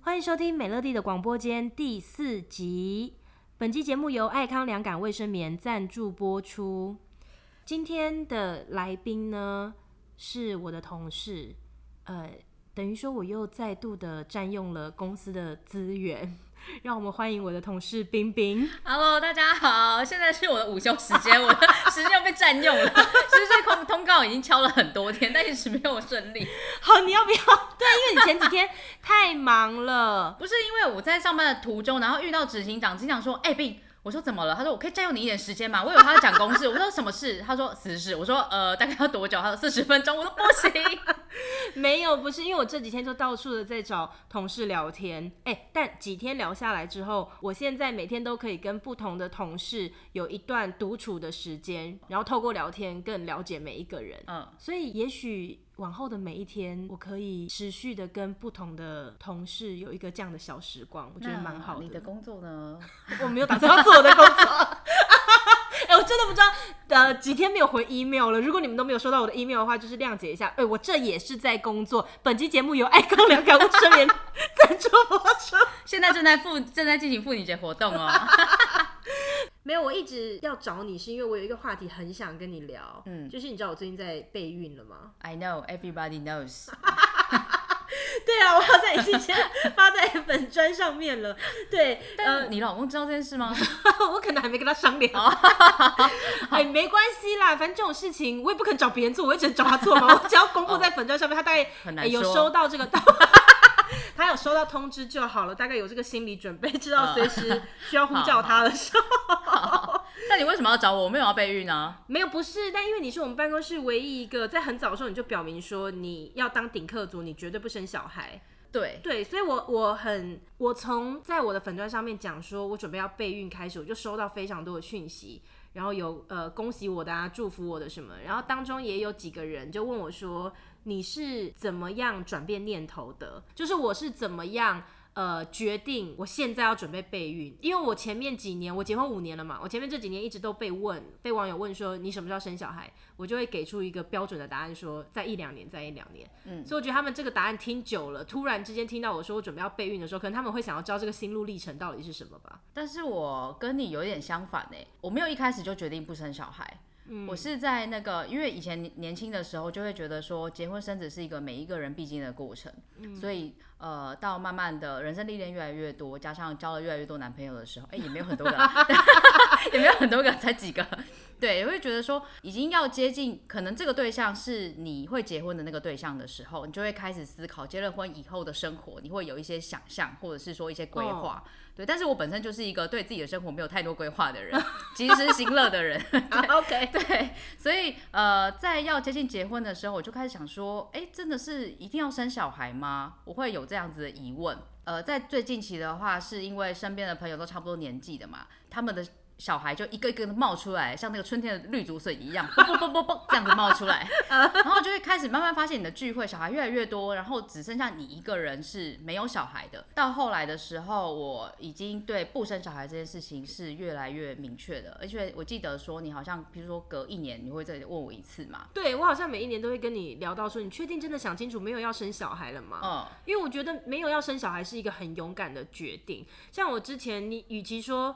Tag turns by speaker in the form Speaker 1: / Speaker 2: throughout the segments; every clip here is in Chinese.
Speaker 1: 欢迎收听美乐蒂的广播间第四集。本期节目由爱康良感卫生棉赞助播出。今天的来宾呢，是我的同事，呃，等于说我又再度的占用了公司的资源。让我们欢迎我的同事冰冰。
Speaker 2: Hello，大家好，现在是我的午休时间，我的时间又被占用了。其实这通通告已经敲了很多天，但一直没有顺利。
Speaker 1: 好，你要不要？对，因为你前几天太忙了。
Speaker 2: 不是因为我在上班的途中，然后遇到执行长，执行长说：“哎、欸，冰。”我说怎么了？他说我可以占用你一点时间吗？我以为他在讲公事。我说什么事？他说私事。我说呃，大概要多久？他说四十分钟。我说不行，
Speaker 1: 没有，不是，因为我这几天就到处的在找同事聊天。哎、欸，但几天聊下来之后，我现在每天都可以跟不同的同事有一段独处的时间，然后透过聊天更了解每一个人。嗯，所以也许。往后的每一天，我可以持续的跟不同的同事有一个这样的小时光，我觉得蛮好的。
Speaker 2: 你的工作呢？
Speaker 1: 我没有打算要做我的工作。哎、欸，我真的不知道，呃，几天没有回 email 了。如果你们都没有收到我的 email 的话，就是谅解一下。哎、欸，我这也是在工作。本期节目由爱康良感卫生棉赞助播出。
Speaker 2: 现在正在妇正在进行妇女节活动哦。
Speaker 1: 没有，我一直要找你，是因为我有一个话题很想跟你聊。嗯，就是你知道我最近在备孕了吗
Speaker 2: ？I know, everybody knows。
Speaker 1: 对啊，我好像已经先发在粉砖上面了。对，
Speaker 2: 呃，你老公知道这件事吗？
Speaker 1: 我可能还没跟他商量。哎，没关系啦，反正这种事情我也不肯找别人做，我也只能找他做嘛。我只要公布在粉砖上面，他大概、欸、有收到这个。他有收到通知就好了，大概有这个心理准备，知道随时需要呼叫他的时候。
Speaker 2: 那你为什么要找我？我没有要备孕啊。
Speaker 1: 没有，不是，但因为你是我们办公室唯一一个在很早的时候你就表明说你要当顶客族，你绝对不生小孩。
Speaker 2: 对
Speaker 1: 对，所以我我很我从在我的粉钻上面讲说我准备要备孕开始，我就收到非常多的讯息，然后有呃恭喜我的啊，祝福我的什么，然后当中也有几个人就问我说。你是怎么样转变念头的？就是我是怎么样呃决定我现在要准备备孕？因为我前面几年我结婚五年了嘛，我前面这几年一直都被问，被网友问说你什么时候生小孩，我就会给出一个标准的答案说在一两年，在一两年。嗯，所以我觉得他们这个答案听久了，突然之间听到我说我准备要备孕的时候，可能他们会想要知道这个心路历程到底是什么吧。
Speaker 2: 但是我跟你有点相反欸，我没有一开始就决定不生小孩。嗯、我是在那个，因为以前年轻的时候就会觉得说，结婚生子是一个每一个人必经的过程，嗯、所以呃，到慢慢的人生历练越来越多，加上交了越来越多男朋友的时候，哎、欸，也没有很多个，也没有很多个，才几个，对，也会觉得说，已经要接近，可能这个对象是你会结婚的那个对象的时候，你就会开始思考结了婚以后的生活，你会有一些想象，或者是说一些规划。哦对，但是我本身就是一个对自己的生活没有太多规划的人，及时行乐的人。对
Speaker 1: OK，
Speaker 2: 对，所以呃，在要接近结婚的时候，我就开始想说，哎，真的是一定要生小孩吗？我会有这样子的疑问。呃，在最近期的话，是因为身边的朋友都差不多年纪的嘛，他们的。小孩就一个一个的冒出来，像那个春天的绿竹笋一样，啵啵啵啵啵这样子冒出来，然后就会开始慢慢发现你的聚会小孩越来越多，然后只剩下你一个人是没有小孩的。到后来的时候，我已经对不生小孩这件事情是越来越明确的，而且我记得说你好像，比如说隔一年你会再问我一次嘛？
Speaker 1: 对，我好像每一年都会跟你聊到说，你确定真的想清楚没有要生小孩了吗？嗯，因为我觉得没有要生小孩是一个很勇敢的决定。像我之前，你与其说。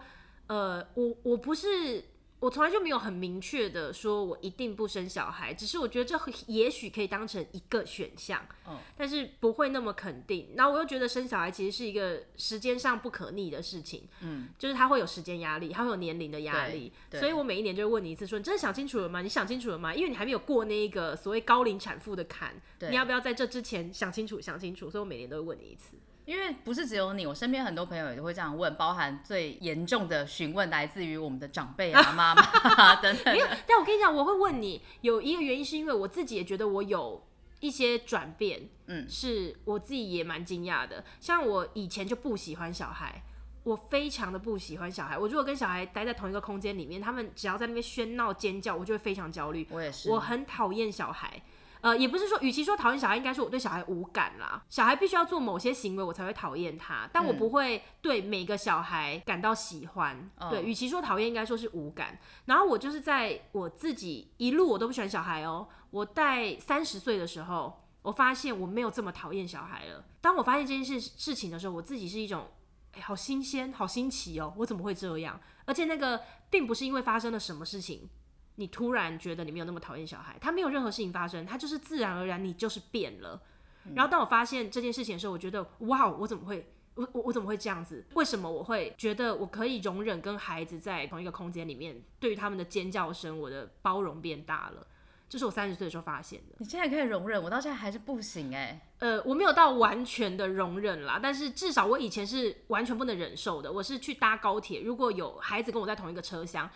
Speaker 1: 呃，我我不是，我从来就没有很明确的说我一定不生小孩，只是我觉得这也许可以当成一个选项，嗯，但是不会那么肯定。然后我又觉得生小孩其实是一个时间上不可逆的事情，嗯，就是他会有时间压力，他会有年龄的压力，所以我每一年就会问你一次，说你真的想清楚了吗？你想清楚了吗？因为你还没有过那一个所谓高龄产妇的坎，你要不要在这之前想清楚？想清楚，所以我每年都会问你一次。
Speaker 2: 因为不是只有你，我身边很多朋友也都会这样问，包含最严重的询问来自于我们的长辈啊、妈妈等等。没有，
Speaker 1: 但我跟你讲，我会问你，有一个原因是因为我自己也觉得我有一些转变，嗯，是我自己也蛮惊讶的。像我以前就不喜欢小孩，我非常的不喜欢小孩。我如果跟小孩待在同一个空间里面，他们只要在那边喧闹尖叫，我就会非常焦虑。
Speaker 2: 我也是，
Speaker 1: 我很讨厌小孩。呃，也不是说，与其说讨厌小孩，应该说我对小孩无感啦。小孩必须要做某些行为，我才会讨厌他，但我不会对每个小孩感到喜欢。嗯、对，与其说讨厌，应该说是无感。然后我就是在我自己一路我都不喜欢小孩哦。我在三十岁的时候，我发现我没有这么讨厌小孩了。当我发现这件事事情的时候，我自己是一种，哎，好新鲜，好新奇哦，我怎么会这样？而且那个并不是因为发生了什么事情。你突然觉得你没有那么讨厌小孩，他没有任何事情发生，他就是自然而然，你就是变了。嗯、然后当我发现这件事情的时候，我觉得哇，我怎么会，我我我怎么会这样子？为什么我会觉得我可以容忍跟孩子在同一个空间里面？对于他们的尖叫声，我的包容变大了。这是我三十岁的时候发现的。
Speaker 2: 你现在可以容忍，我到现在还是不行哎、欸。
Speaker 1: 呃，我没有到完全的容忍啦，但是至少我以前是完全不能忍受的。我是去搭高铁，如果有孩子跟我在同一个车厢。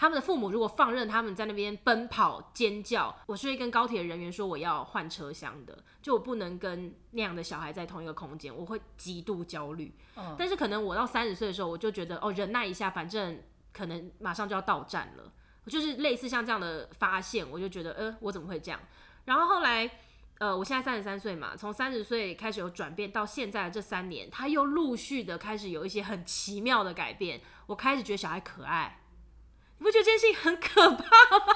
Speaker 1: 他们的父母如果放任他们在那边奔跑尖叫，我是会跟高铁人员说我要换车厢的，就我不能跟那样的小孩在同一个空间，我会极度焦虑。嗯。但是可能我到三十岁的时候，我就觉得哦，忍耐一下，反正可能马上就要到站了，就是类似像这样的发现，我就觉得呃，我怎么会这样？然后后来呃，我现在三十三岁嘛，从三十岁开始有转变到现在的这三年，他又陆续的开始有一些很奇妙的改变，我开始觉得小孩可爱。你不觉得这件事情很可怕吗？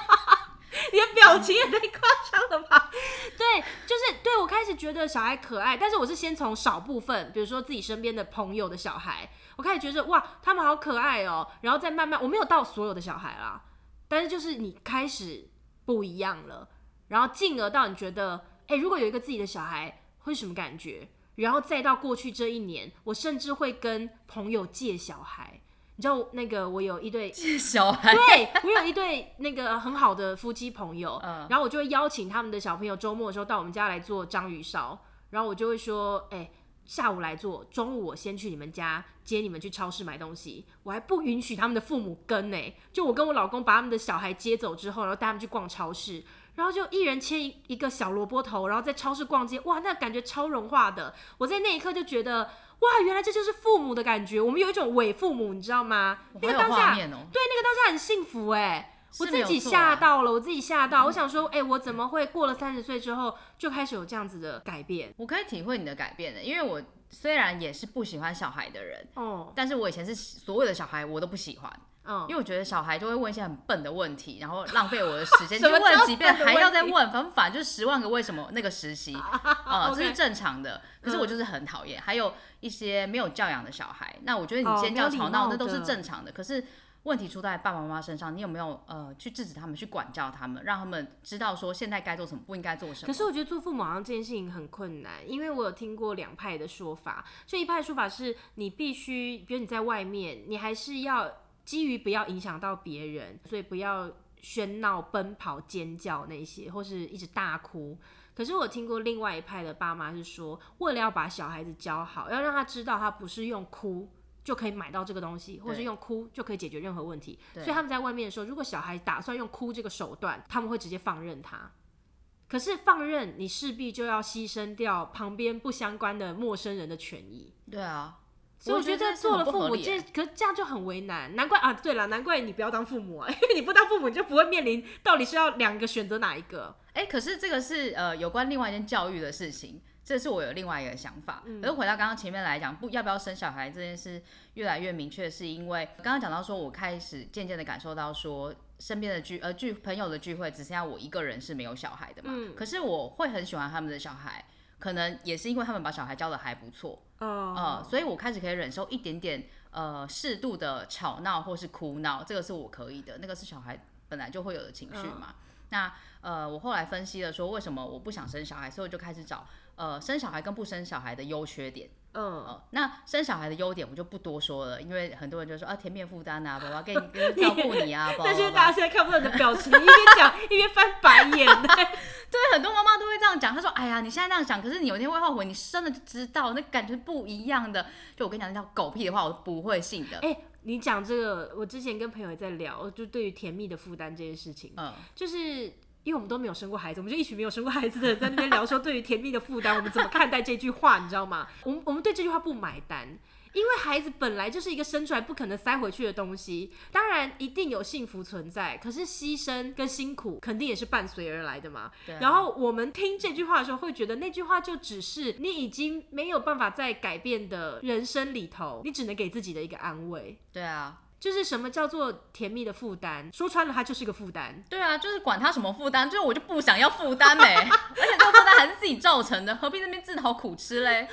Speaker 1: 你的表情也太夸张了吧？对，就是对我开始觉得小孩可爱，但是我是先从少部分，比如说自己身边的朋友的小孩，我开始觉得哇，他们好可爱哦，然后再慢慢，我没有到所有的小孩啦，但是就是你开始不一样了，然后进而到你觉得，哎，如果有一个自己的小孩会什么感觉？然后再到过去这一年，我甚至会跟朋友借小孩。你知道那个我有一对
Speaker 2: 小孩，
Speaker 1: 对，我有一对那个很好的夫妻朋友，嗯，然后我就会邀请他们的小朋友周末的时候到我们家来做章鱼烧，然后我就会说，哎，下午来做，中午我先去你们家接你们去超市买东西，我还不允许他们的父母跟呢，就我跟我老公把他们的小孩接走之后，然后带他们去逛超市，然后就一人切一一个小萝卜头，然后在超市逛街，哇，那感觉超融化的，我在那一刻就觉得。哇，原来这就是父母的感觉。我们有一种伪父母，你知道吗？那个当下，对，那个当下很幸福哎，我自己吓到了，我自己吓到。我想说，哎，我怎么会过了三十岁之后就开始有这样子的改变？
Speaker 2: 我可以体会你的改变的，因为我虽然也是不喜欢小孩的人，哦，但是我以前是所有的小孩我都不喜欢。嗯，因为我觉得小孩就会问一些很笨的问题，然后浪费我的时间，就问几遍还要再问，反反就是十万个为什么那个实习，啊，这是正常的。可是我就是很讨厌，还有一些没有教养的小孩。那我觉得你尖叫吵闹那都是正常的。可是问题出在爸爸妈妈身上，你有没有呃去制止他们，去管教他们，让他们知道说现在该做什么，不应该做什么？
Speaker 1: 可是我觉得做父母好像这件事情很困难，因为我有听过两派的说法，就一派的说法是你必须，比如你在外面，你还是要。基于不要影响到别人，所以不要喧闹、奔跑、尖叫那些，或是一直大哭。可是我听过另外一派的爸妈是说，为了要把小孩子教好，要让他知道他不是用哭就可以买到这个东西，或是用哭就可以解决任何问题。所以他们在外面的时候，如果小孩打算用哭这个手段，他们会直接放任他。可是放任你势必就要牺牲掉旁边不相关的陌生人的权益。
Speaker 2: 对啊。
Speaker 1: 所以我觉得做了父母，这可是这样就很为难。难怪啊，对了，难怪你不要当父母啊，因为你不当父母，你就不会面临到底是要两个选择哪一个。
Speaker 2: 哎、欸，可是这个是呃有关另外一件教育的事情，这是我有另外一个想法。嗯、可是回到刚刚前面来讲，不要不要生小孩这件事越来越明确，是因为刚刚讲到说，我开始渐渐的感受到说，身边的聚呃聚朋友的聚会，只剩下我一个人是没有小孩的嘛。嗯、可是我会很喜欢他们的小孩。可能也是因为他们把小孩教的还不错，嗯、呃，所以我开始可以忍受一点点呃适度的吵闹或是哭闹，这个是我可以的，那个是小孩本来就会有的情绪嘛。嗯、那呃，我后来分析了说为什么我不想生小孩，所以我就开始找呃生小孩跟不生小孩的优缺点。嗯、呃，那生小孩的优点我就不多说了，因为很多人就说啊，甜蜜负担啊，宝宝 给你照顾你啊，宝宝。但是
Speaker 1: 大家现在看不到你的表情，一边讲一边翻白眼。
Speaker 2: 对，很多妈妈都会这样讲。她说：“哎呀，你现在这样想，可是你有一天会后悔。你生了就知道，那感觉不一样的。”就我跟你讲那叫狗屁的话，我不会信的。
Speaker 1: 哎、欸，你讲这个，我之前跟朋友也在聊，就对于甜蜜的负担这件事情，嗯，就是。因为我们都没有生过孩子，我们就一群没有生过孩子的人在那边聊说，对于甜蜜的负担，我们怎么看待这句话？你知道吗？我们我们对这句话不买单，因为孩子本来就是一个生出来不可能塞回去的东西，当然一定有幸福存在，可是牺牲跟辛苦肯定也是伴随而来的嘛。对啊。然后我们听这句话的时候，会觉得那句话就只是你已经没有办法再改变的人生里头，你只能给自己的一个安慰。
Speaker 2: 对啊。
Speaker 1: 就是什么叫做甜蜜的负担？说穿了，它就是一个负担。
Speaker 2: 对啊，就是管它什么负担，就是我就不想要负担呗。而且这个负担还是自己造成的，何必那边自讨苦吃嘞？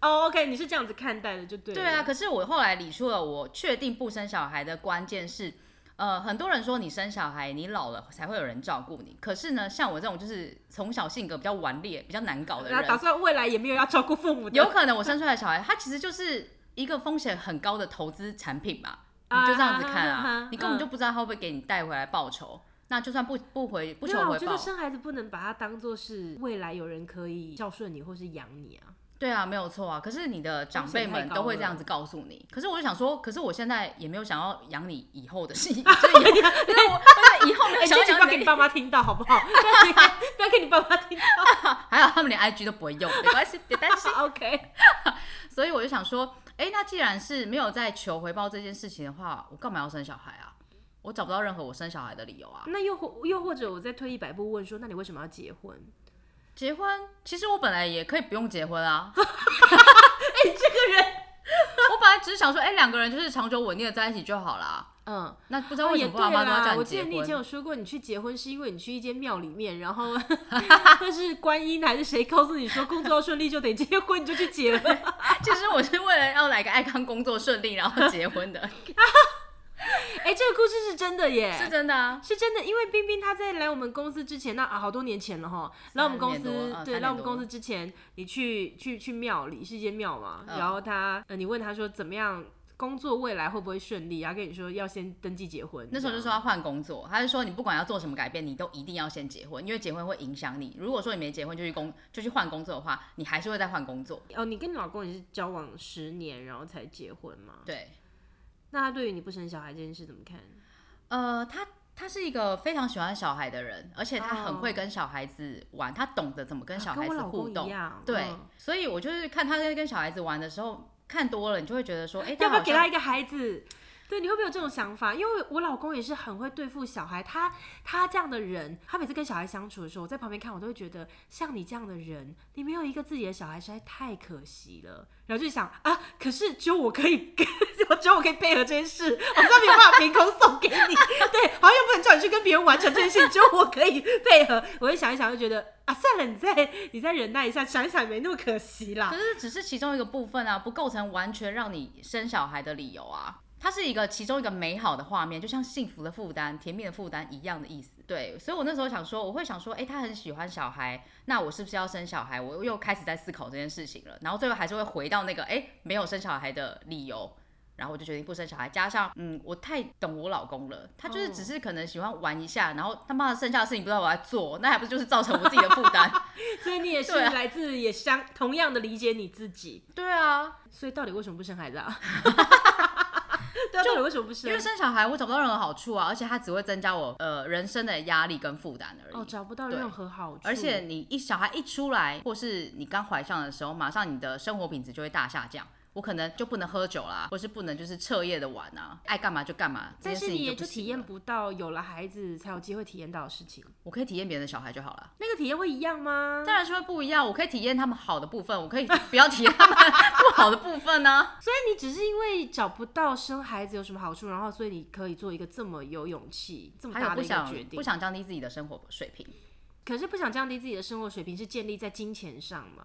Speaker 1: 哦、oh，OK，你是这样子看待的，就对。
Speaker 2: 对啊，可是我后来理出了我确定不生小孩的关键是，呃，很多人说你生小孩，你老了才会有人照顾你。可是呢，像我这种就是从小性格比较顽劣、比较难搞的人，
Speaker 1: 打算未来也没有要照顾父母的，
Speaker 2: 有可能我生出来的小孩，他其实就是一个风险很高的投资产品嘛。你就这样子看啊，啊你根本就不知道他会不会给你带回来报酬。嗯、那就算不不回不求回报，我觉
Speaker 1: 得生孩子不能把它当做是未来有人可以孝顺你或是养你啊。
Speaker 2: 对啊，没有错啊。可是你的长辈们都会这样子告诉你。可是我就想说，可是我现在也没有想要养你以后的事情，所以我以后没有 想要
Speaker 1: 不要给你爸妈听到好不好？不要给你爸妈听到。
Speaker 2: 还好他们连 IG 都不会用，没关系，别担心。
Speaker 1: OK。
Speaker 2: 所以我就想说。哎，那既然是没有在求回报这件事情的话，我干嘛要生小孩啊？我找不到任何我生小孩的理由啊。
Speaker 1: 那又或又或者，我再退一百步问说，那你为什么要结婚？
Speaker 2: 结婚？其实我本来也可以不用结婚啊。
Speaker 1: 哎，这个人，
Speaker 2: 我本来只是想说，哎，两个人就是长久稳定的在一起就好了。嗯，那不知道为什么爸妈都要叫你结婚？
Speaker 1: 我记得你以前有说过，你去结婚是因为你去一间庙里面，然后 那是观音还是谁告诉你说工作要顺利就得结婚，你就去结婚。
Speaker 2: 其实我是为了要来个爱康工作顺利，然后结婚的。
Speaker 1: 这个故事是真的耶，
Speaker 2: 是真的啊，
Speaker 1: 是真的。因为冰冰她在来我们公司之前，那啊好多年前了哈，来我们公司，啊、对，来我们公司之前，你去去去庙里是一间庙嘛，嗯、然后他呃，你问他说怎么样？工作未来会不会顺利？然后跟你说要先登记结婚，
Speaker 2: 那时候就说要换工作，他就说你不管要做什么改变，你都一定要先结婚，因为结婚会影响你。如果说你没结婚就去工就去换工作的话，你还是会再换工作。
Speaker 1: 哦，你跟你老公也是交往十年然后才结婚吗？
Speaker 2: 对。
Speaker 1: 那他对于你不生小孩这件事怎么看？
Speaker 2: 呃，他他是一个非常喜欢小孩的人，而且他很会跟小孩子玩，哦、他懂得怎么跟小孩子互动。啊、对，嗯、所以我就是看他在跟小孩子玩的时候。看多了，你就会觉得说，哎、欸，
Speaker 1: 要不要给他一个孩子？对，你会不会有这种想法？因为我老公也是很会对付小孩，他他这样的人，他每次跟小孩相处的时候，我在旁边看，我都会觉得，像你这样的人，你没有一个自己的小孩，实在太可惜了。然后就想啊，可是只有我可以，我只有我可以配合这件事，我知道没有办法凭空送给你，对，好像又不能叫你去跟别人完成这件事，只有我可以配合。我会想一想，就觉得啊，算了，你再你再忍耐一下，想一想也没那么可惜啦。
Speaker 2: 可是只是其中一个部分啊，不构成完全让你生小孩的理由啊。它是一个其中一个美好的画面，就像幸福的负担、甜蜜的负担一样的意思。对，所以我那时候想说，我会想说，哎、欸，他很喜欢小孩，那我是不是要生小孩？我又开始在思考这件事情了。然后最后还是会回到那个，哎、欸，没有生小孩的理由。然后我就决定不生小孩。加上，嗯，我太懂我老公了，他就是只是可能喜欢玩一下，然后他妈的剩下的事情不知道我在做，那还不是就是造成我自己的负担？
Speaker 1: 所以你也是来自也相同样的理解你自己。
Speaker 2: 对啊，
Speaker 1: 所以到底为什么不生孩子啊？
Speaker 2: 就为什么不生？因为生小孩我找不到任何好处啊，而且它只会增加我呃人生的压力跟负担而已。
Speaker 1: 哦，找不到任何好处。
Speaker 2: 而且你一小孩一出来，或是你刚怀上的时候，马上你的生活品质就会大下降。我可能就不能喝酒啦，或是不能就是彻夜的玩啊，爱干嘛就干嘛。
Speaker 1: 但是你也就体验不到有了孩子才有机会体验到的事情。
Speaker 2: 我可以体验别人的小孩就好了。
Speaker 1: 那个体验会一样吗？
Speaker 2: 当然是会不一样。我可以体验他们好的部分，我可以不要体验他们 不好的部分呢、啊。
Speaker 1: 所以你只是因为找不到生孩子有什么好处，然后所以你可以做一个这么有勇气、这么大的一个决定，
Speaker 2: 不想降低自己的生活水平。
Speaker 1: 可是不想降低自己的生活水平是建立在金钱上吗？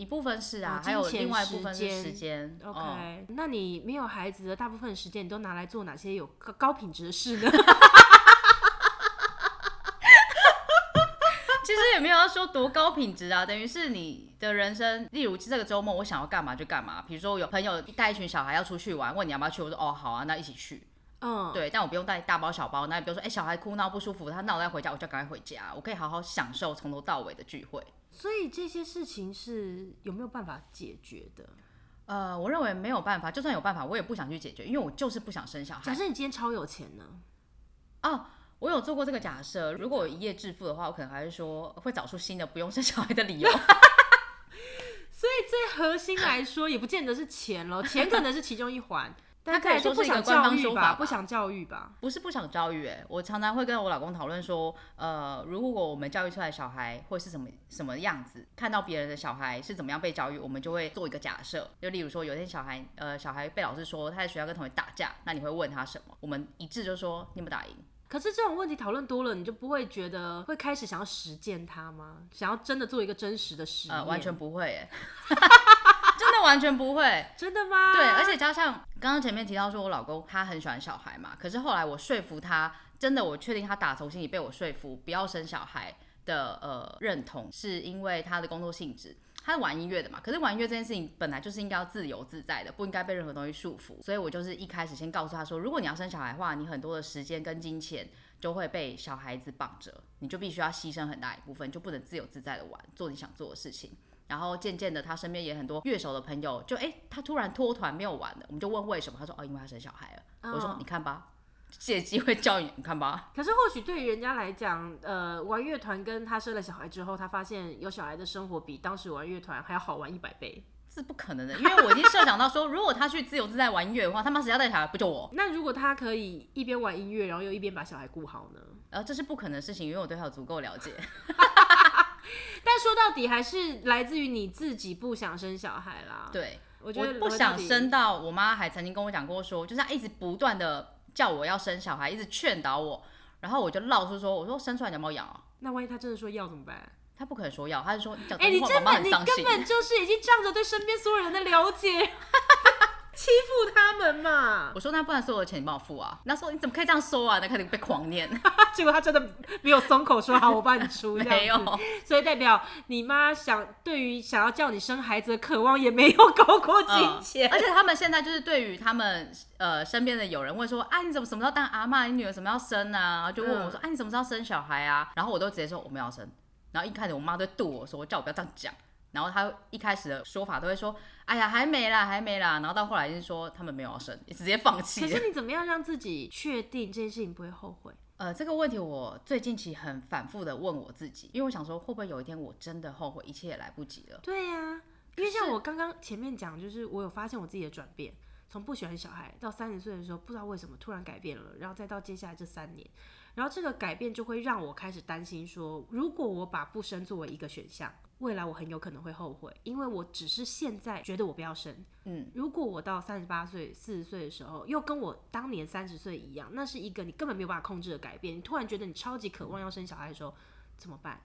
Speaker 2: 一部分是啊，还有另外一部分是时间。
Speaker 1: OK，、嗯、那你没有孩子的大部分时间，你都拿来做哪些有高高品质的事呢？
Speaker 2: 其实也没有要说多高品质啊，等于是你的人生。例如这个周末我想要干嘛就干嘛，比如说有朋友带一群小孩要出去玩，问你要不要去，我说哦好啊，那一起去。嗯，对，但我不用带大包小包。那比如说，哎、欸，小孩哭闹不舒服，他闹再回家，我就赶快回家，我可以好好享受从头到尾的聚会。
Speaker 1: 所以这些事情是有没有办法解决的？
Speaker 2: 呃，我认为没有办法，就算有办法，我也不想去解决，因为我就是不想生小孩。
Speaker 1: 假设你今天超有钱呢？
Speaker 2: 哦，我有做过这个假设，如果我一夜致富的话，我可能还是说会找出新的不用生小孩的理由。
Speaker 1: 所以最核心来说，也不见得是钱咯，钱可能是其中一环。
Speaker 2: 他可以说是一个官方说法吧，
Speaker 1: 不想教育吧？
Speaker 2: 不是不想教育，哎，我常常会跟我老公讨论说，呃，如果我们教育出来小孩会是什么什么样子，看到别人的小孩是怎么样被教育，我们就会做一个假设，就例如说，有一天小孩，呃，小孩被老师说他在学校跟同学打架，那你会问他什么？我们一致就说你有没有打赢？
Speaker 1: 可是这种问题讨论多了，你就不会觉得会开始想要实践它吗？想要真的做一个真实的实验？
Speaker 2: 呃，完全不会，哎。真的完全不会，
Speaker 1: 真的吗？
Speaker 2: 对，而且加上刚刚前面提到说，我老公他很喜欢小孩嘛，可是后来我说服他，真的我确定他打从心里被我说服不要生小孩的呃认同，是因为他的工作性质，他是玩音乐的嘛，可是玩音乐这件事情本来就是应该要自由自在的，不应该被任何东西束缚，所以我就是一开始先告诉他说，如果你要生小孩的话，你很多的时间跟金钱就会被小孩子绑着，你就必须要牺牲很大一部分，就不能自由自在的玩，做你想做的事情。然后渐渐的，他身边也很多乐手的朋友，就哎，他突然脱团没有玩了，我们就问为什么，他说哦，因为他生小孩了。哦、我说你看吧，借机会教育你，你看吧。
Speaker 1: 可是或许对于人家来讲，呃，玩乐团跟他生了小孩之后，他发现有小孩的生活比当时玩乐团还要好玩一百倍，
Speaker 2: 是不可能的，因为我已经设想到说，如果他去自由自在玩音乐的话，他妈谁要带小孩？不就我？
Speaker 1: 那如果他可以一边玩音乐，然后又一边把小孩顾好呢？
Speaker 2: 呃，这是不可能的事情，因为我对他有足够了解。
Speaker 1: 但说到底还是来自于你自己不想生小孩啦。
Speaker 2: 对，我觉得我不想生到，我妈还曾经跟我讲过说，就是她一直不断的叫我要生小孩，一直劝导我，然后我就闹出说，我说生出来你要不要养啊？
Speaker 1: 那万一她真的说要怎么办？
Speaker 2: 他不可能说要，他就说，
Speaker 1: 哎、欸，你根本你根本就是已经仗着对身边所有人的了解。欺负他们嘛？
Speaker 2: 我说那不然所有的钱你帮我付啊？那说你怎么可以这样说啊？那肯定被狂念。
Speaker 1: 结果他真的没有松口说好，我帮你出。
Speaker 2: 没有，
Speaker 1: 所以代表你妈想对于想要叫你生孩子的渴望也没有高过金钱。
Speaker 2: 嗯、而且他们现在就是对于他们呃身边的有人问说，啊你怎么什么时候当阿嬷？你女儿什么要生啊？就问我说，啊你什么时候生小孩啊？然后我都直接说我们要生。然后一开始我妈都堵我说，叫我不要这样讲。然后他一开始的说法都会说：“哎呀，还没啦，还没啦。”然后到后来就是说他们没有要生，直接放弃。
Speaker 1: 可是你怎么样让自己确定这件事情不会后悔？
Speaker 2: 呃，这个问题我最近其实很反复的问我自己，因为我想说会不会有一天我真的后悔，一切也来不及了。
Speaker 1: 对呀、啊，因为像我刚刚前面讲，就是我有发现我自己的转变，从不喜欢小孩到三十岁的时候，不知道为什么突然改变了，然后再到接下来这三年。然后这个改变就会让我开始担心说，如果我把不生作为一个选项，未来我很有可能会后悔，因为我只是现在觉得我不要生。嗯，如果我到三十八岁、四十岁的时候，又跟我当年三十岁一样，那是一个你根本没有办法控制的改变。你突然觉得你超级渴望要生小孩的时候，怎么办？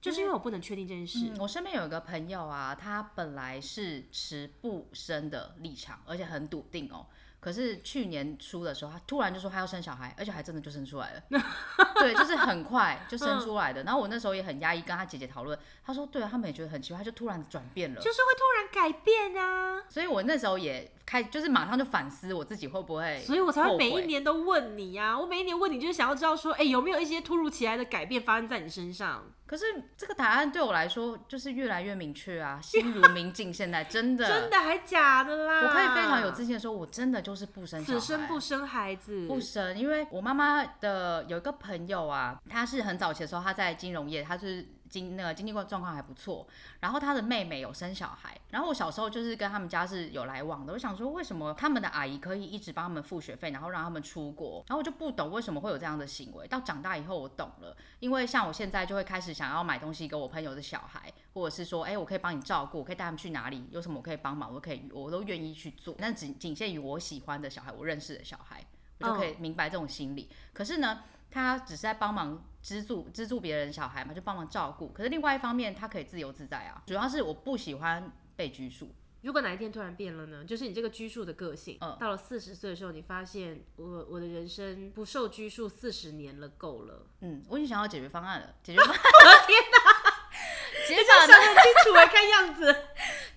Speaker 1: 就是因为我不能确定这件事。
Speaker 2: 嗯，我身边有一个朋友啊，他本来是持不生的立场，而且很笃定哦。可是去年初的时候，他突然就说他要生小孩，而且还真的就生出来了。对，就是很快就生出来的。然后我那时候也很压抑，跟他姐姐讨论，他说对啊，他们也觉得很奇怪，他就突然转变了，
Speaker 1: 就是会突然改变啊。
Speaker 2: 所以我那时候也开，就是马上就反思我自己会不会，
Speaker 1: 所以我才会每一年都问你呀、啊。我每一年问你，就是想要知道说，哎、欸，有没有一些突如其来的改变发生在你身上？
Speaker 2: 可是这个答案对我来说就是越来越明确啊，心如明镜。现在真的
Speaker 1: 真的还假的啦？
Speaker 2: 我可以非常有自信的说，我真的就是不生小孩，
Speaker 1: 此生不生孩子，
Speaker 2: 不生。因为我妈妈的有一个朋友啊，她是很早期的时候，她在金融业，她是。经那个经济状况还不错，然后他的妹妹有生小孩，然后我小时候就是跟他们家是有来往的。我想说，为什么他们的阿姨可以一直帮他们付学费，然后让他们出国？然后我就不懂为什么会有这样的行为。到长大以后我懂了，因为像我现在就会开始想要买东西给我朋友的小孩，或者是说，哎，我可以帮你照顾，我可以带他们去哪里，有什么我可以帮忙，我可以，我都愿意去做。但仅仅限于我喜欢的小孩，我认识的小孩，我就可以明白这种心理。可是呢，他只是在帮忙。资助资助别人小孩嘛，就帮忙照顾。可是另外一方面，他可以自由自在啊。主要是我不喜欢被拘束。
Speaker 1: 如果哪一天突然变了呢？就是你这个拘束的个性，嗯，到了四十岁的时候，你发现我我的人生不受拘束四十年了，够了。
Speaker 2: 嗯，我已经想到解决方案了。解决方案，
Speaker 1: 我的天哪！解法想很清楚，来看样子。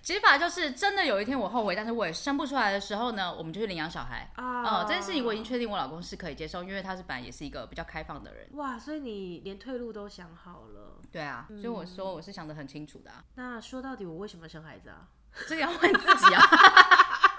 Speaker 2: 解法就是真的有一天我后悔，但是我也生不出来的时候呢，我们就去领养小孩啊。哦、uh, 嗯，这件事情我已经确定我老公是可以接受，因为他是本来也是一个比较开放的人。
Speaker 1: 哇，所以你连退路都想好了。
Speaker 2: 对啊，所以我说我是想的很清楚的、啊嗯。
Speaker 1: 那说到底，我为什么生孩子啊？
Speaker 2: 这个要问自己啊。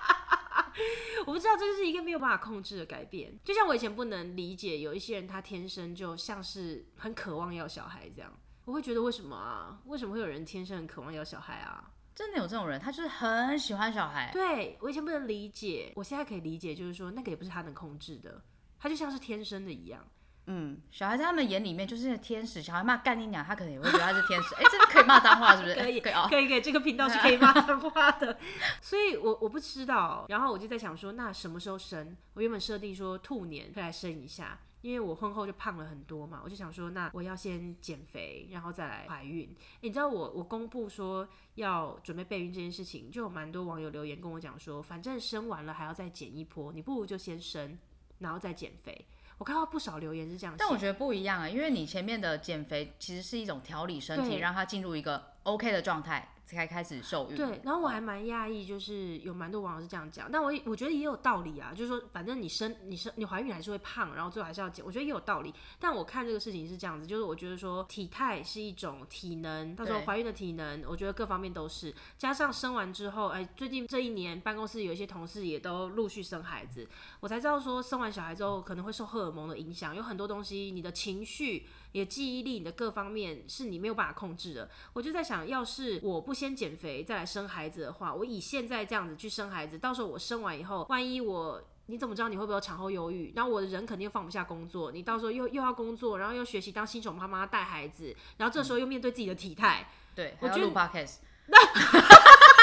Speaker 1: 我不知道，这是一个没有办法控制的改变。就像我以前不能理解，有一些人他天生就像是很渴望要小孩这样，我会觉得为什么啊？为什么会有人天生很渴望要小孩啊？
Speaker 2: 真的有这种人，他就是很喜欢小孩。
Speaker 1: 对，我以前不能理解，我现在可以理解，就是说那个也不是他能控制的，他就像是天生的一样。
Speaker 2: 嗯，小孩在他们眼里面就是天使，小孩骂干你娘，他可能也会觉得他是天使。哎、欸，这个可以骂脏话是不是？
Speaker 1: 可以，可以，可以，可以，这个频道是可以骂脏话的。所以我我不知道，然后我就在想说，那什么时候生？我原本设定说兔年可以来生一下，因为我婚后就胖了很多嘛，我就想说，那我要先减肥，然后再来怀孕。欸、你知道我我公布说要准备备孕这件事情，就有蛮多网友留言跟我讲说，反正生完了还要再减一波，你不如就先生，然后再减肥。我看到不少留言是这样，
Speaker 2: 但我觉得不一样啊，因为你前面的减肥其实是一种调理身体，让它进入一个 OK 的状态。才开始受孕。
Speaker 1: 对，然后我还蛮讶异，就是有蛮多网友是这样讲，但我我觉得也有道理啊，就是说反正你生你生你怀孕还是会胖，然后最后还是要减，我觉得也有道理。但我看这个事情是这样子，就是我觉得说体态是一种体能，到时候怀孕的体能，我觉得各方面都是，加上生完之后，哎，最近这一年办公室有一些同事也都陆续生孩子，我才知道说生完小孩之后可能会受荷尔蒙的影响，有很多东西，你的情绪。你的记忆力，你的各方面是你没有办法控制的。我就在想，要是我不先减肥再来生孩子的话，我以现在这样子去生孩子，到时候我生完以后，万一我你怎么知道你会不会有产后忧郁？然后我的人肯定又放不下工作，你到时候又又要工作，然后又学习当新手妈妈带孩子，然后这时候又面对自己的体态，
Speaker 2: 对，我觉得 podcast，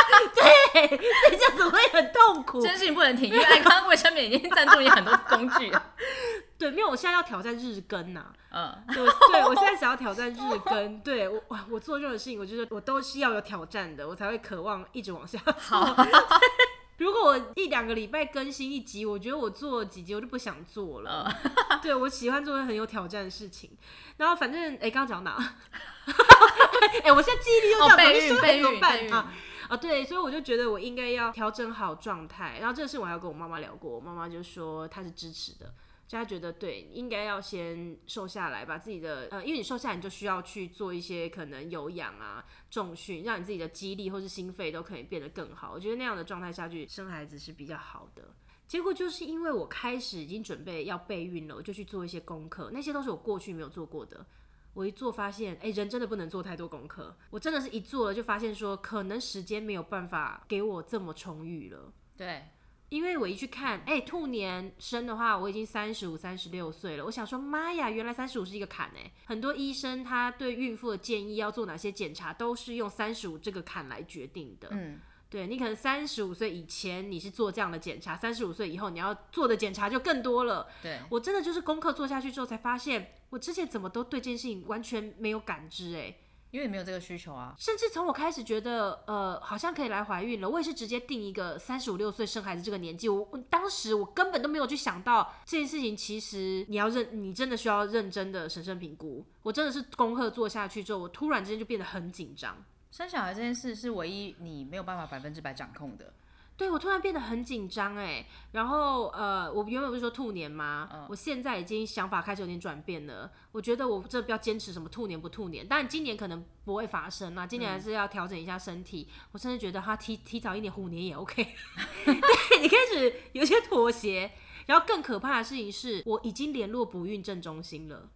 Speaker 1: 对，这样子会很痛苦。
Speaker 2: 这件事情不能停，因为爱康卫生棉已经赞助你很多工具。
Speaker 1: 对，因为我现在要挑战日更呐、啊，嗯，对，对我现在想要挑战日更，对我哇，我做任何事情，我觉得我都是要有挑战的，我才会渴望一直往下好。如果我一两个礼拜更新一集，我觉得我做几集我就不想做了。嗯、对我喜欢做很有挑战的事情，然后反正哎，刚刚讲哪？哎，我现在记忆力又这样，备孕备孕备孕啊啊！对，所以我就觉得我应该要调整好状态。然后这个事我还要跟我妈妈聊过，我妈妈就说她是支持的。就她觉得对，应该要先瘦下来，把自己的呃，因为你瘦下来，你就需要去做一些可能有氧啊、重训，让你自己的肌力或是心肺都可以变得更好。我觉得那样的状态下去生孩子是比较好的。结果就是因为我开始已经准备要备孕了，我就去做一些功课，那些都是我过去没有做过的。我一做发现，哎，人真的不能做太多功课。我真的是一做了就发现说，可能时间没有办法给我这么充裕了。
Speaker 2: 对。
Speaker 1: 因为我一去看，哎、欸，兔年生的话，我已经三十五、三十六岁了。我想说，妈呀，原来三十五是一个坎哎！很多医生他对孕妇的建议要做哪些检查，都是用三十五这个坎来决定的。嗯，对，你可能三十五岁以前你是做这样的检查，三十五岁以后你要做的检查就更多了。对，我真的就是功课做下去之后才发现，我之前怎么都对这件事情完全没有感知哎。
Speaker 2: 因为没有这个需求啊，
Speaker 1: 甚至从我开始觉得，呃，好像可以来怀孕了，我也是直接定一个三十五六岁生孩子这个年纪。我当时我根本都没有去想到这件事情，其实你要认，你真的需要认真的审慎评估。我真的是功课做下去之后，我突然之间就变得很紧张。
Speaker 2: 生小孩这件事是唯一你没有办法百分之百掌控的。
Speaker 1: 对，我突然变得很紧张哎，然后呃，我原本不是说兔年吗？嗯、我现在已经想法开始有点转变了。我觉得我这不要坚持什么兔年不兔年，但今年可能不会发生啊。今年还是要调整一下身体。嗯、我甚至觉得他提提早一点虎年也 OK。对，你开始有些妥协，然后更可怕的事情是我已经联络不孕症中心了。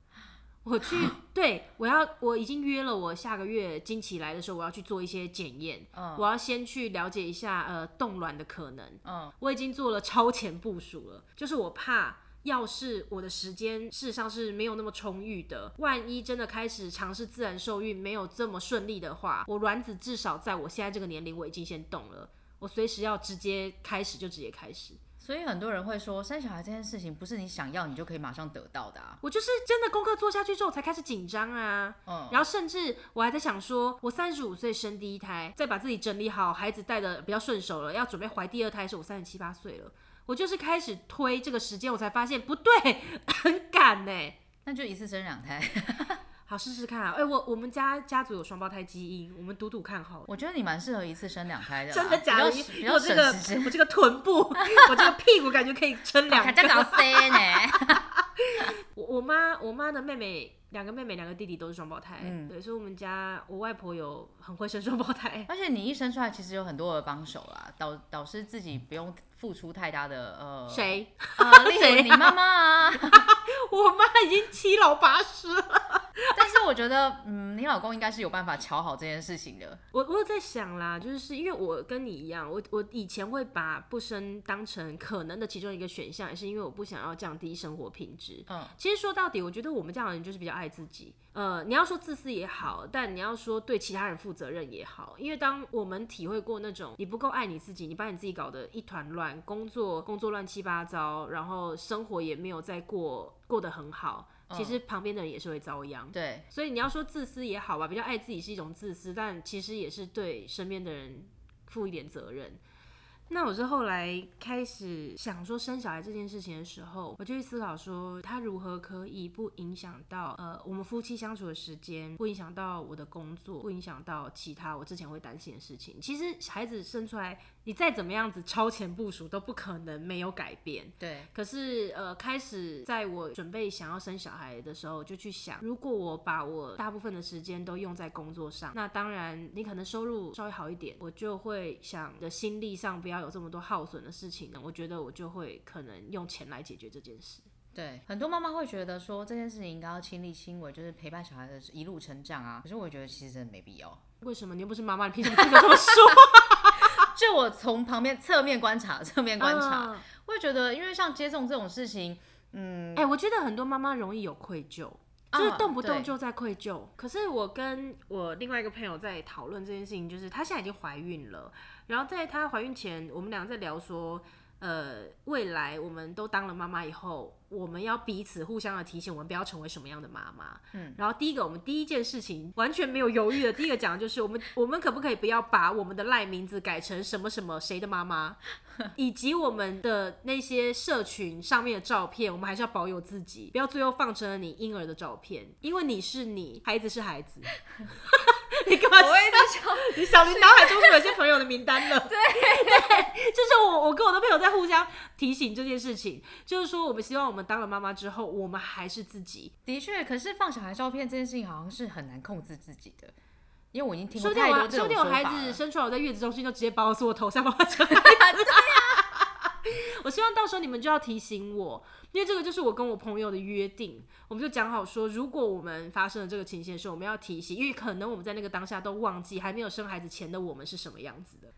Speaker 1: 我去，对，我要，我已经约了，我下个月经期来的时候，我要去做一些检验，嗯，我要先去了解一下，呃，冻卵的可能，嗯，我已经做了超前部署了，就是我怕，要是我的时间事实上是没有那么充裕的，万一真的开始尝试自然受孕没有这么顺利的话，我卵子至少在我现在这个年龄我已经先动了，我随时要直接开始就直接开始。
Speaker 2: 所以很多人会说，生小孩这件事情不是你想要你就可以马上得到的啊。
Speaker 1: 我就是真的功课做下去之后才开始紧张啊。嗯。然后甚至我还在想说，我三十五岁生第一胎，再把自己整理好，孩子带的比较顺手了，要准备怀第二胎的时候，我三十七八岁了。我就是开始推这个时间，我才发现不对，很赶呢。
Speaker 2: 那就一次生两胎。
Speaker 1: 好，试试看啊！哎、欸，我我们家家族有双胞胎基因，我们赌赌看好了。
Speaker 2: 我觉得你蛮适合一次生两胎的，
Speaker 1: 真的假的？我这个我这个臀部，我这个屁股感觉可以撑两个。我我妈我妈的妹妹，两个妹妹两个弟弟都是双胞胎，嗯，对，所以我们家我外婆有很会生双胞胎。
Speaker 2: 而且你一生出来，其实有很多的帮手啦，导导师自己不用付出太大的呃。
Speaker 1: 谁？
Speaker 2: 呃，例如你妈妈啊。
Speaker 1: 我妈已经七老八十了。
Speaker 2: 但是我觉得，嗯，你老公应该是有办法瞧好这件事情的。
Speaker 1: 我我有在想啦，就是因为我跟你一样，我我以前会把不生当成可能的其中一个选项，也是因为我不想要降低生活品质。嗯，其实说到底，我觉得我们这样的人就是比较爱自己。呃，你要说自私也好，但你要说对其他人负责任也好，因为当我们体会过那种你不够爱你自己，你把你自己搞得一团乱，工作工作乱七八糟，然后生活也没有再过过得很好。其实旁边的人也是会遭殃，
Speaker 2: 对，
Speaker 1: 所以你要说自私也好吧，比较爱自己是一种自私，但其实也是对身边的人负一点责任。那我是后来开始想说生小孩这件事情的时候，我就去思考说，他如何可以不影响到呃我们夫妻相处的时间，不影响到我的工作，不影响到其他我之前会担心的事情。其实孩子生出来，你再怎么样子超前部署都不可能没有改变。
Speaker 2: 对。
Speaker 1: 可是呃，开始在我准备想要生小孩的时候，就去想，如果我把我大部分的时间都用在工作上，那当然你可能收入稍微好一点，我就会想的心力上不要有这么多耗损的事情呢。我觉得我就会可能用钱来解决这件事。
Speaker 2: 对，很多妈妈会觉得说这件事情应该要亲力亲为，就是陪伴小孩的一路成长啊。可是我觉得其实真的没必要。
Speaker 1: 为什么？你又不是妈妈，你凭什么这么说？
Speaker 2: 就我从旁边侧面观察，侧面观察，会、uh, 觉得，因为像接送这种事情，嗯，
Speaker 1: 哎、欸，我觉得很多妈妈容易有愧疚，就是动不动就在愧疚。Uh, 可是我跟我另外一个朋友在讨论这件事情，就是她现在已经怀孕了，然后在她怀孕前，我们俩在聊说，呃，未来我们都当了妈妈以后。我们要彼此互相的提醒，我们不要成为什么样的妈妈。嗯，然后第一个，我们第一件事情完全没有犹豫的，第一个讲的就是我们，我们可不可以不要把我们的赖名字改成什么什么谁的妈妈，以及我们的那些社群上面的照片，我们还是要保有自己，不要最后放成了你婴儿的照片，因为你是你，孩子是孩子。你干嘛？我也在想，你小林脑海中是有些朋友的名单了。对 对，就是我，我跟我的朋友在互相提醒这件事情，就是说我们希望我们。当了妈妈之后，我们还是自己。
Speaker 2: 的确，可是放小孩照片这件事情好像是很难控制自己的，因为我已经听过太多这种说定我孩子生出来，我在月子中心就直接把我所有头像放成孩子。对呀，我希望到时候你们就要提醒我，因为这个就是我跟我朋友的约定。我们就讲好说，如果我们发生了这个情形的时候，我们要提醒，因为可能我们在那个当下都忘记还没有生孩子前的我们是什么样子的。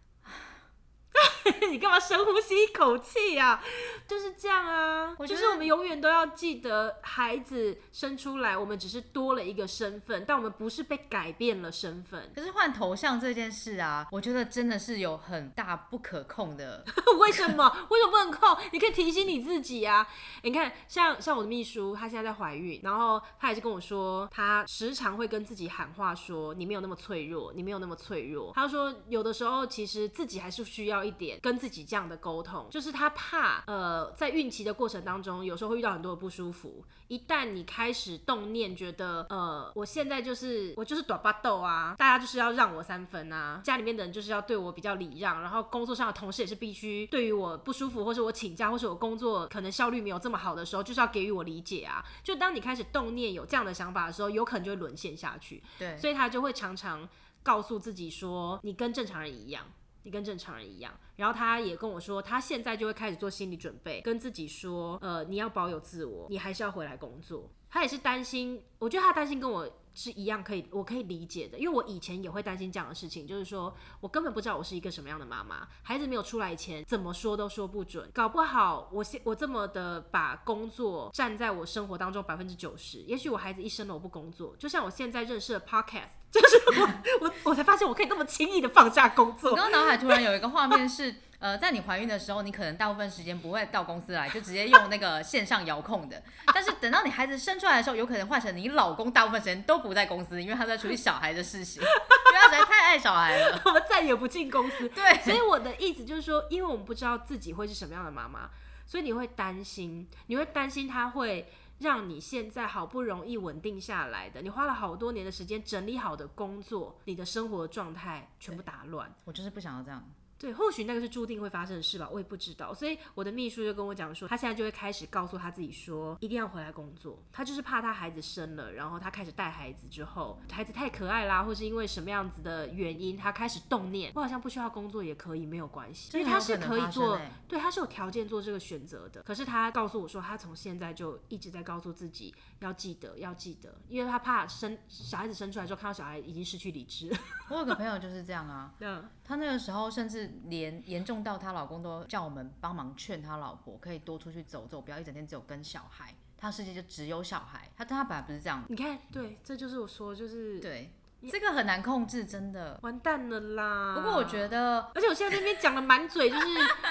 Speaker 2: 你干嘛深呼吸一口气呀、啊？就是这样啊，就是我们永远都要记得，孩子生出来，我们只是多了一个身份，但我们不是被改变了身份。可是换头像这件事啊，我觉得真的是有很大不可控的。
Speaker 1: 为什么？为什么不能控？你可以提醒你自己啊。你看，像像我的秘书，她现在在怀孕，然后她也是跟我说，她时常会跟自己喊话说：“你没有那么脆弱，你没有那么脆弱。”她说，有的时候其实自己还是需要一点。跟自己这样的沟通，就是他怕，呃，在孕期的过程当中，有时候会遇到很多的不舒服。一旦你开始动念，觉得，呃，我现在就是我就是短巴豆啊，大家就是要让我三分啊，家里面的人就是要对我比较礼让，然后工作上的同事也是必须对于我不舒服，或是我请假，或是我工作可能效率没有这么好的时候，就是要给予我理解啊。就当你开始动念有这样的想法的时候，有可能就会沦陷下去。
Speaker 2: 对，
Speaker 1: 所以他就会常常告诉自己说，你跟正常人一样。你跟正常人一样，然后他也跟我说，他现在就会开始做心理准备，跟自己说，呃，你要保有自我，你还是要回来工作。他也是担心，我觉得他担心跟我是一样，可以，我可以理解的，因为我以前也会担心这样的事情，就是说我根本不知道我是一个什么样的妈妈，孩子没有出来前，怎么说都说不准，搞不好我现我这么的把工作占在我生活当中百分之九十，也许我孩子一生了我不工作，就像我现在认识的 Podcast。就是我，我我才发现我可以那么轻易的放下工作。
Speaker 2: 我刚刚脑海突然有一个画面是，呃，在你怀孕的时候，你可能大部分时间不会到公司来，就直接用那个 线上遥控的。但是等到你孩子生出来的时候，有可能换成你老公大部分时间都不在公司，因为他在处理小孩的事情，因为他实在太爱小孩了。
Speaker 1: 我们再也不进公司。
Speaker 2: 对，
Speaker 1: 所以我的意思就是说，因为我们不知道自己会是什么样的妈妈，所以你会担心，你会担心他会。让你现在好不容易稳定下来的，你花了好多年的时间整理好的工作，你的生活状态全部打乱。
Speaker 2: 我就是不想要这样。
Speaker 1: 对，或许那个是注定会发生的事吧，我也不知道。所以我的秘书就跟我讲说，他现在就会开始告诉他自己说，一定要回来工作。他就是怕他孩子生了，然后他开始带孩子之后，孩子太可爱啦，或是因为什么样子的原因，他开始动念，我好像不需要工作也可以，没有关系。所以他是可以做，对，他是有条件做这个选择的。可是他告诉我说，他从现在就一直在告诉自己要记得，要记得，因为他怕生小孩子生出来之后，看到小孩已经失去理智。
Speaker 2: 我有个朋友就是这样啊，嗯，他那个时候甚至。连严重到她老公都叫我们帮忙劝她老婆可以多出去走走，不要一整天只有跟小孩。他世界就只有小孩，他但他本来不是这样。
Speaker 1: 你看，对，这就是我说，就是
Speaker 2: 对。这个很难控制，真的
Speaker 1: 完蛋了啦！
Speaker 2: 不过我觉得，
Speaker 1: 而且我现在那边讲的满嘴，就是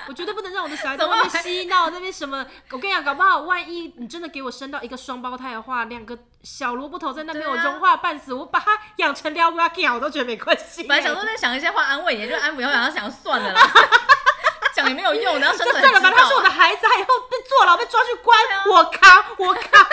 Speaker 1: 我绝对不能让我的小孩在 外面嬉闹，那边什么，我跟你讲，搞不好万一你真的给我生到一个双胞胎的话，两个小萝卜头在那边，我融化半死，我把它养成撩娃给我都觉得没关系。
Speaker 2: 本来想说在想一些话安慰你，就安抚，然后想算了啦，讲也没有用，然后生就
Speaker 1: 算了吧，他是我的孩子，他以后被坐牢被抓去关，我扛，我扛。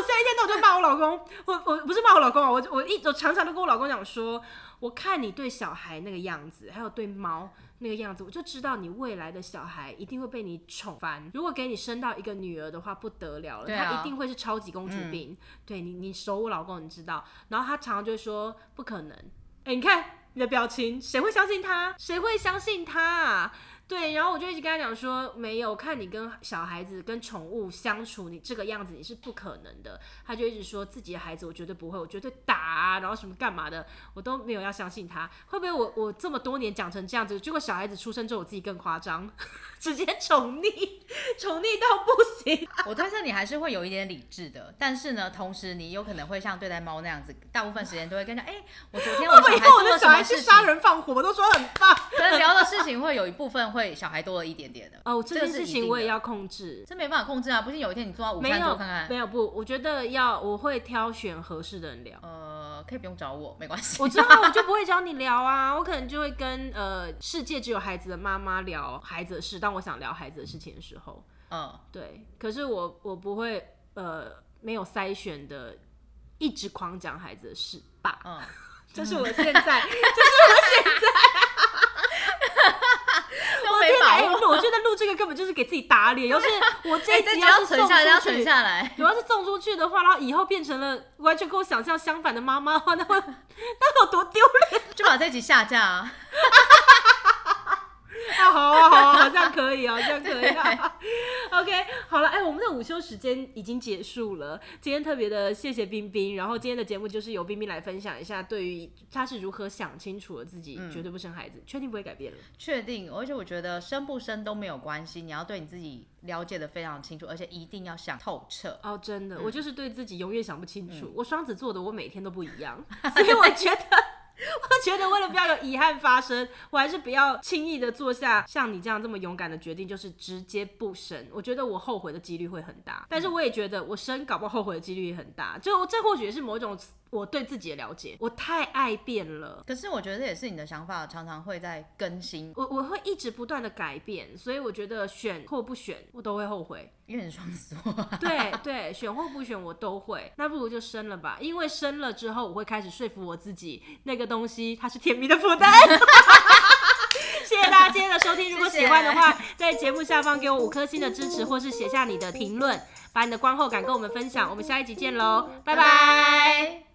Speaker 1: 我现在一天到晚就骂我老公，我我不是骂我老公啊，我我一我常常都跟我老公讲说，我看你对小孩那个样子，还有对猫那个样子，我就知道你未来的小孩一定会被你宠翻。如果给你生到一个女儿的话，不得了了，她一定会是超级公主病。对你，你守我老公，你知道。然后他常常就会说不可能。哎，你看你的表情，谁会相信他？谁会相信他啊？对，然后我就一直跟他讲说，没有，看你跟小孩子、跟宠物相处，你这个样子你是不可能的。他就一直说自己的孩子，我绝对不会，我绝对打啊，然后什么干嘛的，我都没有要相信他。会不会我我这么多年讲成这样子，结果小孩子出生之后，我自己更夸张，直接宠溺，宠溺到不行。
Speaker 2: 我推测你还是会有一点理智的，但是呢，同时你有可能会像对待猫那样子，大部分时间都会跟他讲，哎，我昨天我小孩做了什么事情，
Speaker 1: 杀人放火，我都说很棒。
Speaker 2: 可能聊的事情会有一部分会。会小孩多了一点点的
Speaker 1: 哦，这件事情我也要控制，
Speaker 2: 这没办法控制啊！不信有一天你坐到午餐桌看看，
Speaker 1: 没有不，我觉得要我会挑选合适的人聊，
Speaker 2: 呃，可以不用找我，没关系，
Speaker 1: 我知道 我就不会找你聊啊，我可能就会跟呃世界只有孩子的妈妈聊孩子的事，当我想聊孩子的事情的时候，嗯，对，可是我我不会呃没有筛选的一直狂讲孩子的事吧，嗯，这是我 现在，这是我现在。我天哪！我觉得录这个根本就是给自己打脸。要是我这一集要是送出去，
Speaker 2: 要存下来。
Speaker 1: 我要是送出去的话，然后以后变成了完全跟我想象相反的妈妈的话，那会 那有多丢脸？
Speaker 2: 就把这一集下架啊！
Speaker 1: 啊，好啊，好啊，好像可以啊，这样可以啊。OK，好了，哎、欸，我们的午休时间已经结束了。今天特别的谢谢冰冰，然后今天的节目就是由冰冰来分享一下，对于她是如何想清楚了自己绝对不生孩子，确、嗯、定不会改变了。
Speaker 2: 确定，而且我觉得生不生都没有关系，你要对你自己了解的非常清楚，而且一定要想透彻。
Speaker 1: 哦，真的，嗯、我就是对自己永远想不清楚。嗯、我双子座的，我每天都不一样，所以我觉得。我觉得为了不要有遗憾发生，我还是不要轻易的做下像你这样这么勇敢的决定，就是直接不生。我觉得我后悔的几率会很大，但是我也觉得我生搞不好后悔的几率也很大。就这或许也是某种。我对自己的了解，我太爱变了。
Speaker 2: 可是我觉得这也是你的想法，常常会在更新。
Speaker 1: 我我会一直不断的改变，所以我觉得选或不选，我都会后悔。
Speaker 2: 因为你双子座。
Speaker 1: 对对，选或不选我都会。那不如就生了吧，因为生了之后，我会开始说服我自己，那个东西它是甜蜜的负担。谢谢大家今天的收听，如果喜欢的话，在节目下方给我五颗星的支持，或是写下你的评论，把你的观后感跟我们分享。我们下一集见喽，拜拜。